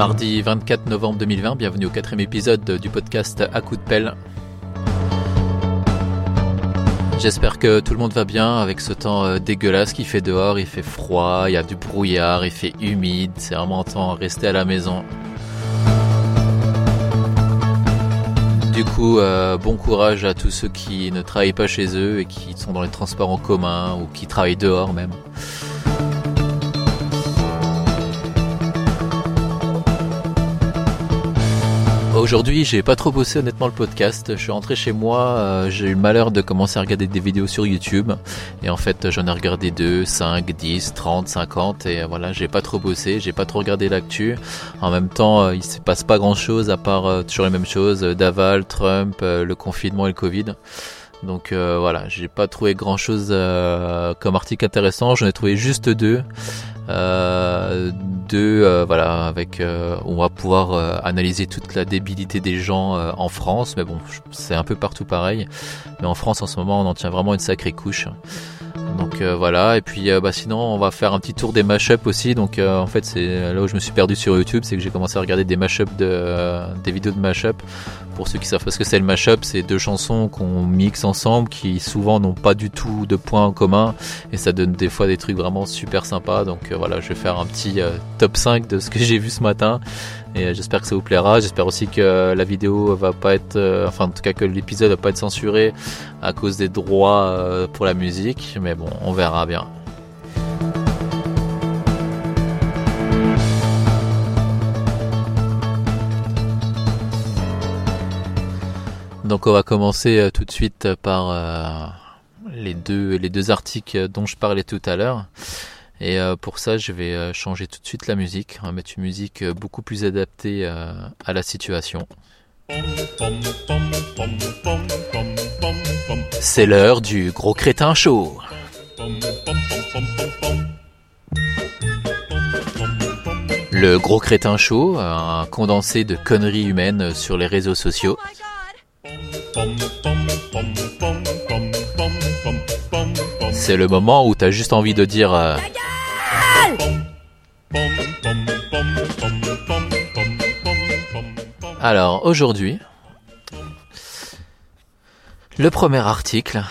Mardi 24 novembre 2020, bienvenue au quatrième épisode du podcast À coup de pelle. J'espère que tout le monde va bien avec ce temps euh, dégueulasse qu'il fait dehors, il fait froid, il y a du brouillard, il fait humide, c'est vraiment temps rester à la maison. Du coup, euh, bon courage à tous ceux qui ne travaillent pas chez eux et qui sont dans les transports en commun ou qui travaillent dehors même. Aujourd'hui, j'ai pas trop bossé honnêtement le podcast. Je suis rentré chez moi, euh, j'ai eu le malheur de commencer à regarder des vidéos sur YouTube. Et en fait, j'en ai regardé 2, 5, 10, 30, 50. Et voilà, j'ai pas trop bossé, j'ai pas trop regardé l'actu. En même temps, euh, il se passe pas grand chose à part euh, toujours les mêmes choses. Daval, Trump, le confinement et le Covid. Donc voilà, j'ai pas trouvé grand chose comme article intéressant. J'en ai trouvé juste deux. Euh, euh, voilà, avec, euh, on va pouvoir analyser toute la débilité des gens en France, mais bon, c'est un peu partout pareil. Mais en France, en ce moment, on en tient vraiment une sacrée couche. Donc voilà, et puis bah, sinon on va faire un petit tour des mashups aussi. Donc en fait c'est là où je me suis perdu sur YouTube, c'est que j'ai commencé à regarder des mashups de des vidéos de mashup pour ceux qui savent pas ce que c'est le mashup, c'est deux chansons qu'on mixe ensemble qui souvent n'ont pas du tout de points en commun et ça donne des fois des trucs vraiment super sympas. Donc euh, voilà, je vais faire un petit euh, top 5 de ce que j'ai vu ce matin et euh, j'espère que ça vous plaira. J'espère aussi que la vidéo va pas être, enfin en tout cas que l'épisode va pas être censuré à cause des droits pour la musique, mais bon, on verra bien. Donc on va commencer euh, tout de suite par euh, les deux les deux articles dont je parlais tout à l'heure. Et euh, pour ça, je vais changer tout de suite la musique. On va mettre une musique beaucoup plus adaptée à la situation. C'est l'heure du gros crétin chaud. Le gros crétin chaud, un condensé de conneries humaines sur les réseaux sociaux. C'est le moment où t'as juste envie de dire. Euh, Alors aujourd'hui, le premier article,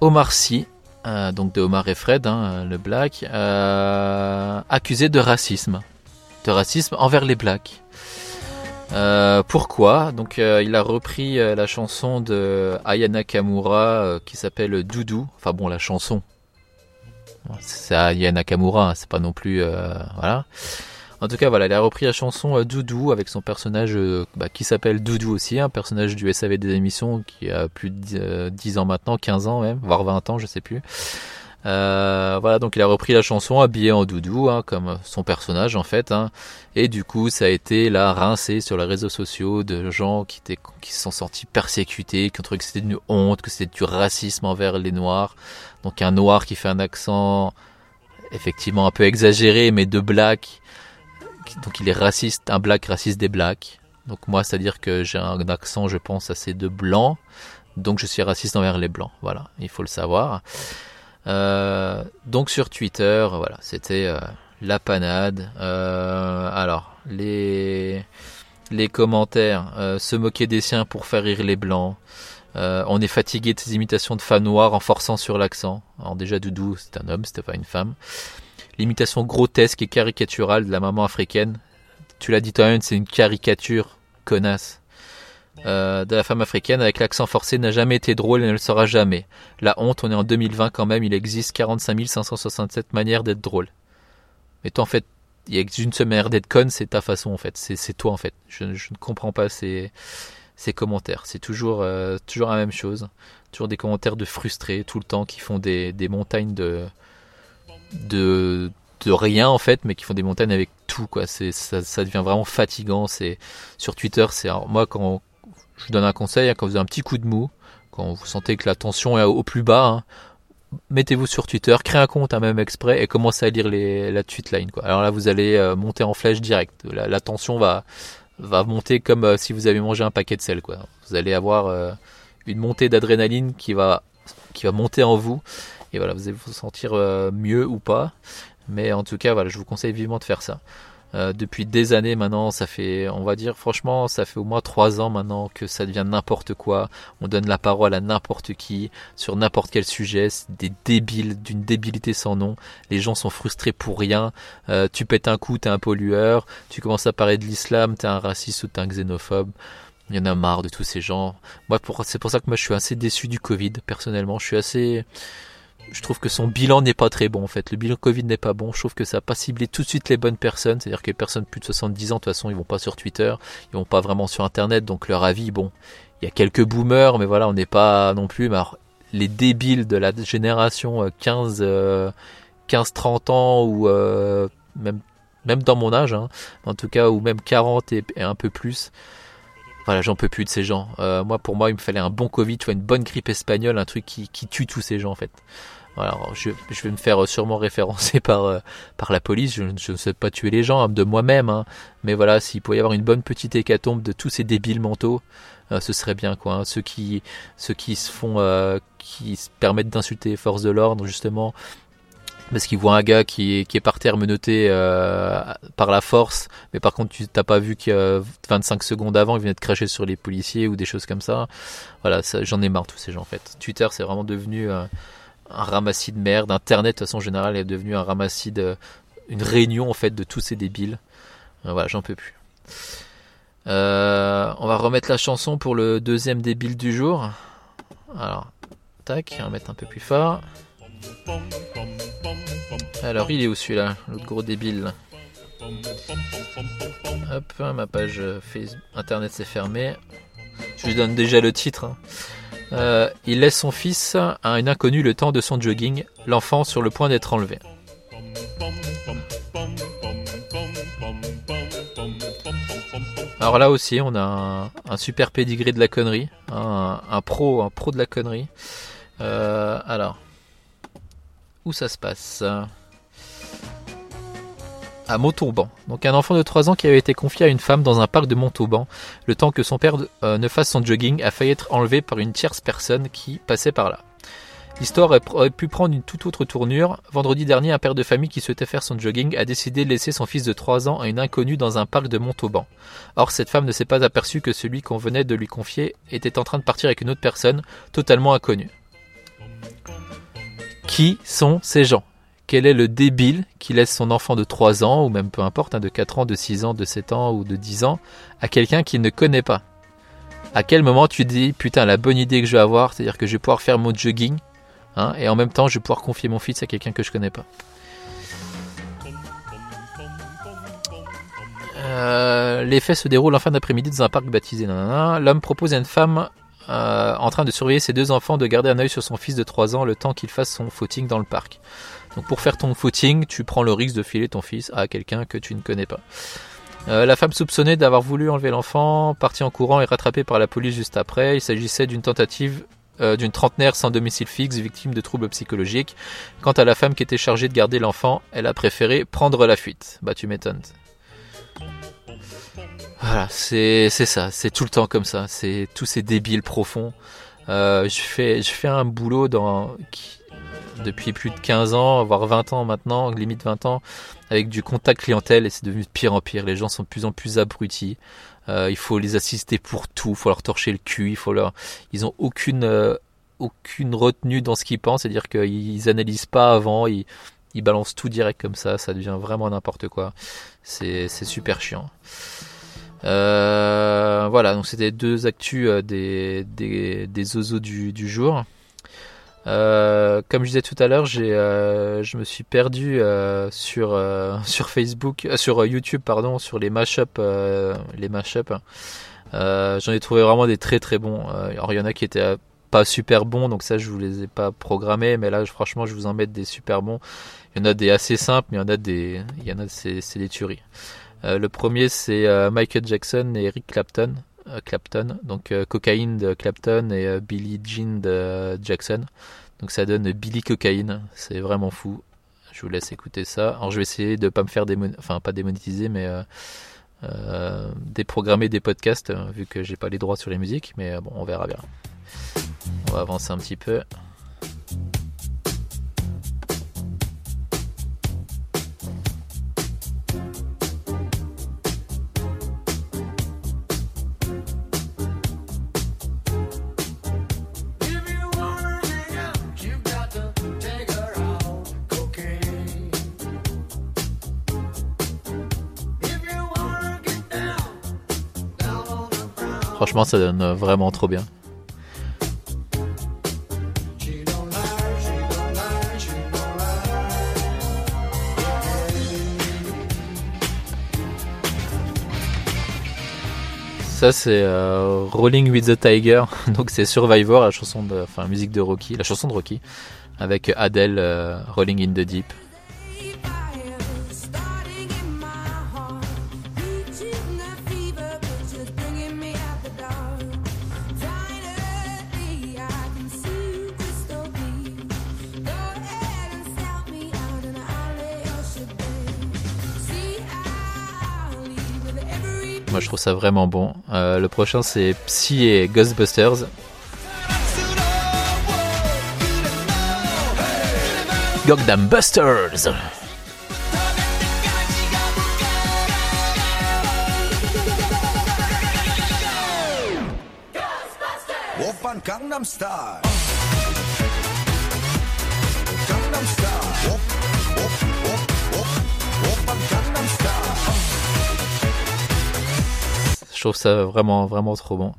Omar Sy, euh, donc de Omar et Fred, hein, le black, euh, accusé de racisme, de racisme envers les blacks. Euh, pourquoi Donc euh, il a repris euh, la chanson de Ayana Kamura qui s'appelle Doudou. Enfin bon, la chanson. C'est Ayana Kamura, hein, c'est pas non plus voilà. En tout cas, voilà, il a repris la chanson Doudou avec son personnage bah, qui s'appelle Doudou aussi, un personnage du SAV des émissions qui a plus de 10 ans maintenant, 15 ans même, voire 20 ans, je sais plus. Euh, voilà, donc il a repris la chanson habillé en doudou, hein, comme son personnage en fait. Hein. et du coup, ça a été là rincé sur les réseaux sociaux de gens qui, étaient, qui se sont sentis persécutés, qui ont trouvé que c'était une honte, que c'était du racisme envers les noirs. Donc un noir qui fait un accent effectivement un peu exagéré, mais de black. Donc il est raciste, un black raciste des blacks. Donc moi, c'est-à-dire que j'ai un accent, je pense, assez de blanc. Donc je suis raciste envers les blancs. Voilà, il faut le savoir. Euh, donc sur Twitter, voilà, c'était euh, la panade. Euh, alors, les, commentaires, se moquer des siens pour faire rire les blancs. on est fatigué de ces imitations de femmes noires en forçant sur l'accent. Alors déjà, Doudou, c'est un homme, c'était pas une femme. L'imitation grotesque et caricaturale de la maman africaine. Tu l'as dit toi-même, c'est une caricature, connasse. Euh, de la femme africaine avec l'accent forcé n'a jamais été drôle et ne le sera jamais. La honte, on est en 2020 quand même, il existe 45 567 manières d'être drôle. Mais toi en fait, il y a une seule manière d'être con, c'est ta façon en fait, c'est toi en fait. Je, ne comprends pas ces, ces commentaires. C'est toujours, euh, toujours la même chose. Toujours des commentaires de frustrés tout le temps qui font des, des montagnes de, de, rien en fait, mais qui font des montagnes avec tout quoi. Ça, ça devient vraiment fatigant. C'est sur Twitter, c'est moi quand je vous donne un conseil, hein, quand vous avez un petit coup de mou, quand vous sentez que la tension est au plus bas, hein, mettez-vous sur Twitter, créez un compte à même exprès et commencez à lire les, la tweetline. Alors là, vous allez euh, monter en flèche direct. La, tension va, va monter comme euh, si vous avez mangé un paquet de sel. Vous allez avoir euh, une montée d'adrénaline qui va, qui va monter en vous. Et voilà, vous allez vous sentir mieux ou pas. Mais en tout cas, voilà, je vous conseille vivement de faire ça. Euh, depuis des années maintenant, ça fait, on va dire, franchement, ça fait au moins trois ans maintenant que ça devient n'importe quoi. On donne la parole à n'importe qui sur n'importe quel sujet. C'est des débiles, d'une débilité sans nom. Les gens sont frustrés pour rien. Euh, tu pètes un coup, t'es un pollueur. Tu commences à parler de l'islam, t'es un raciste ou t'es un xénophobe. Il y en a marre de tous ces gens. Moi, c'est pour ça que moi, je suis assez déçu du Covid. Personnellement, je suis assez je trouve que son bilan n'est pas très bon en fait. Le bilan Covid n'est pas bon. Je trouve que ça n'a pas ciblé tout de suite les bonnes personnes. C'est-à-dire que les personnes plus de 70 ans, de toute façon, ils vont pas sur Twitter, ils vont pas vraiment sur Internet, donc leur avis, bon, il y a quelques boomers, mais voilà, on n'est pas non plus. Mais alors, les débiles de la génération 15, euh, 15, 30 ans ou euh, même même dans mon âge, hein, en tout cas, ou même 40 et, un peu plus. Voilà, j'en peux plus de ces gens. Euh, moi, pour moi, il me fallait un bon Covid, tu vois, une bonne grippe espagnole, un truc qui tue tous ces gens en fait. Alors, je, vais me faire sûrement référencer par, euh, par la police. Je, ne sais pas tuer les gens hein, de moi-même, hein. mais voilà, s'il pouvait y avoir une bonne petite hécatombe de tous ces débiles mentaux, euh, ce serait bien, quoi. Hein. Ceux qui, ceux qui se font, euh, qui se permettent d'insulter les forces de l'ordre, justement, parce qu'ils voient un gars qui est, qui est par terre menotté par la force, mais par contre tu t'as pas vu que 25 secondes avant il venait de cracher sur les policiers ou des choses comme ça. Voilà, j'en ai marre tous ces gens en fait. Twitter c'est vraiment devenu un ramassis de merde. Internet, de façon générale, est devenu un ramassis de. une réunion en fait de tous ces débiles. Euh, voilà, j'en peux plus. Euh, on va remettre la chanson pour le deuxième débile du jour. Alors, tac, on va mettre un peu plus fort. Alors, il est où celui-là L'autre gros débile? Hop, ma page Facebook, internet s'est fermée. Je lui donne déjà le titre. Hein. Euh, il laisse son fils à une inconnue le temps de son jogging, l'enfant sur le point d'être enlevé. Alors là aussi, on a un, super pédigré de la connerie, un, pro, un pro de la connerie. Euh, alors, où ça se passe? À Montauban. Donc un enfant de 3 ans qui avait été confié à une femme dans un parc de Montauban, le temps que son père euh, ne fasse son jogging, a failli être enlevé par une tierce personne qui passait par là. L'histoire aurait pu prendre une toute autre tournure. Vendredi dernier, un père de famille qui souhaitait faire son jogging a décidé de laisser son fils de 3 ans à une inconnue dans un parc de Montauban. Or, cette femme ne s'est pas aperçue que celui qu'on venait de lui confier était en train de partir avec une autre personne, totalement inconnue. Qui sont ces gens? Quel est le débile qui laisse son enfant de 3 ans, ou même peu importe, hein, de 4 ans, de 6 ans, de 7 ans ou de 10 ans, à quelqu'un qu'il ne connaît pas? À quel moment tu dis, putain, la bonne idée que je vais avoir, c'est-à-dire que je vais pouvoir faire mon jogging, hein, et en même temps, je vais pouvoir confier mon fils à quelqu'un que je connais pas? Euh, Les faits se déroulent en fin d'après-midi dans un parc baptisé. L'homme propose à une femme euh, en train de surveiller ses deux enfants de garder un œil sur son fils de 3 ans le temps qu'il fasse son footing dans le parc. Donc pour faire ton footing, tu prends le risque de filer ton fils à quelqu'un que tu ne connais pas. Euh, la femme soupçonnée d'avoir voulu enlever l'enfant, partie en courant et rattrapée par la police juste après. Il s'agissait d'une tentative euh, d'une trentenaire sans domicile fixe, victime de troubles psychologiques. Quant à la femme qui était chargée de garder l'enfant, elle a préféré prendre la fuite. Bah tu m'étonnes. Voilà, c'est ça, c'est tout le temps comme ça, c'est tous ces débiles profonds. Euh, je fais je fais un boulot dans depuis plus de 15 ans, voire 20 ans maintenant, limite 20 ans, avec du contact clientèle et c'est devenu de pire en pire. Les gens sont de plus en plus abrutis. Euh, il faut les assister pour tout, il faut leur torcher le cul, ils ont aucune euh, aucune retenue dans ce qu'ils pensent, c'est-à-dire qu'ils analysent pas avant, ils, ils balancent tout direct comme ça, ça devient vraiment n'importe quoi. C'est super chiant. Euh, voilà, donc c'était deux actus des, des, des oiseaux du, du jour. Euh, comme je disais tout à l'heure, j'ai, euh, je me suis perdu euh, sur sur Facebook, sur YouTube pardon, sur les mashups, les mashups. j'en ai trouvé vraiment des très très bons. alors il y en a qui étaient pas super bons, donc ça je vous les ai pas programmés, mais là franchement je vous en mets des super bons. Il y en a des assez simples, mais il y en a des, il y en a c'est, c'est des tueries. le premier c'est Michael Jackson et Eric Clapton. Euh, Clapton, donc euh, Cocaine de Clapton et euh, Billie Jean de Jackson. Donc ça donne Billy Cocaine, c'est vraiment fou. Je vous laisse écouter ça. Alors je vais essayer de pas me faire démon... enfin pas démonétiser, mais déprogrammer des podcasts vu que j'ai pas les droits sur les musiques, mais bon on verra bien. On va avancer un petit peu. Franchement, ça donne vraiment trop bien. Ça c'est euh, Rolling with the Tiger, donc c'est Survivor, la chanson de, enfin musique de Rocky, la chanson de Rocky, avec Adele, euh, Rolling in the Deep. Je trouve ça vraiment bon. Euh, le prochain c'est Psy et Ghostbusters. Gogdam Busters. Je trouve ça vraiment, vraiment trop bon.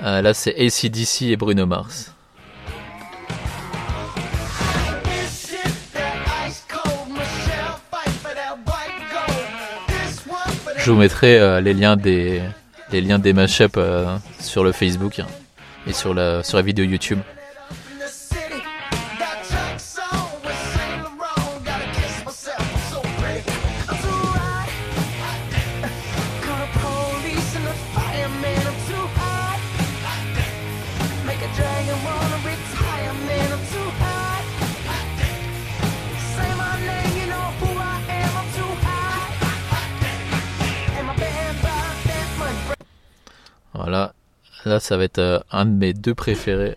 Euh, là, c'est ACDC et Bruno Mars. Je vous mettrai euh, les liens des les liens des mashups euh, sur le Facebook et sur la sur la vidéo YouTube. Là ça va être euh, un de mes deux préférés.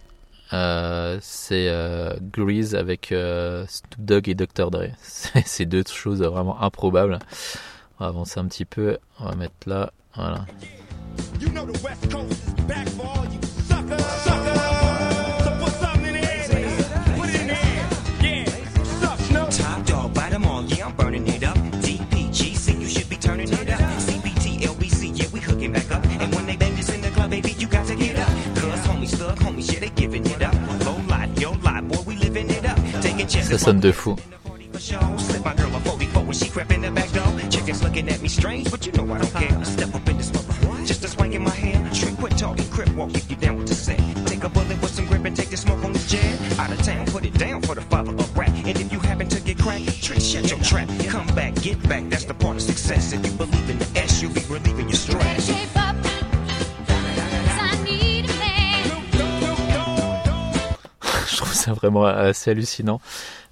Euh, c'est euh, Grease avec Snoop Dogg et Dr. Dre. C'est deux choses vraiment improbables. On va avancer un petit peu. On va mettre là. Voilà. Ça sonne de fou. Je trouve ça vraiment assez hallucinant.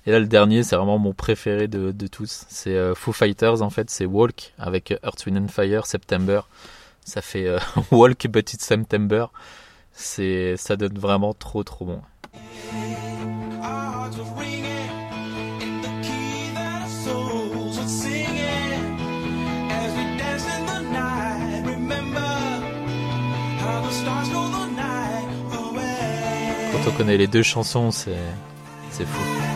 Et là, le dernier, c'est vraiment mon préféré de, de tous. C'est euh, Foo Fighters, en fait, c'est Walk avec Earth, Wind and Fire, September. Ça fait euh, Walk, but it's September. C'est, ça donne vraiment trop, trop bon. Quand on connaît les deux chansons, c'est, c'est fou.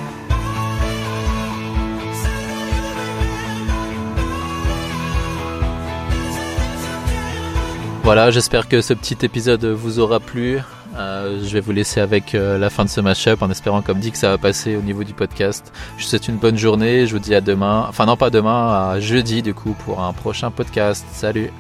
Voilà, j'espère que ce petit épisode vous aura plu. Euh, je vais vous laisser avec euh, la fin de ce match-up en espérant, comme dit, que ça va passer au niveau du podcast. Je vous souhaite une bonne journée. Je vous dis à demain. Enfin, non, pas demain, à jeudi, du coup, pour un prochain podcast. Salut!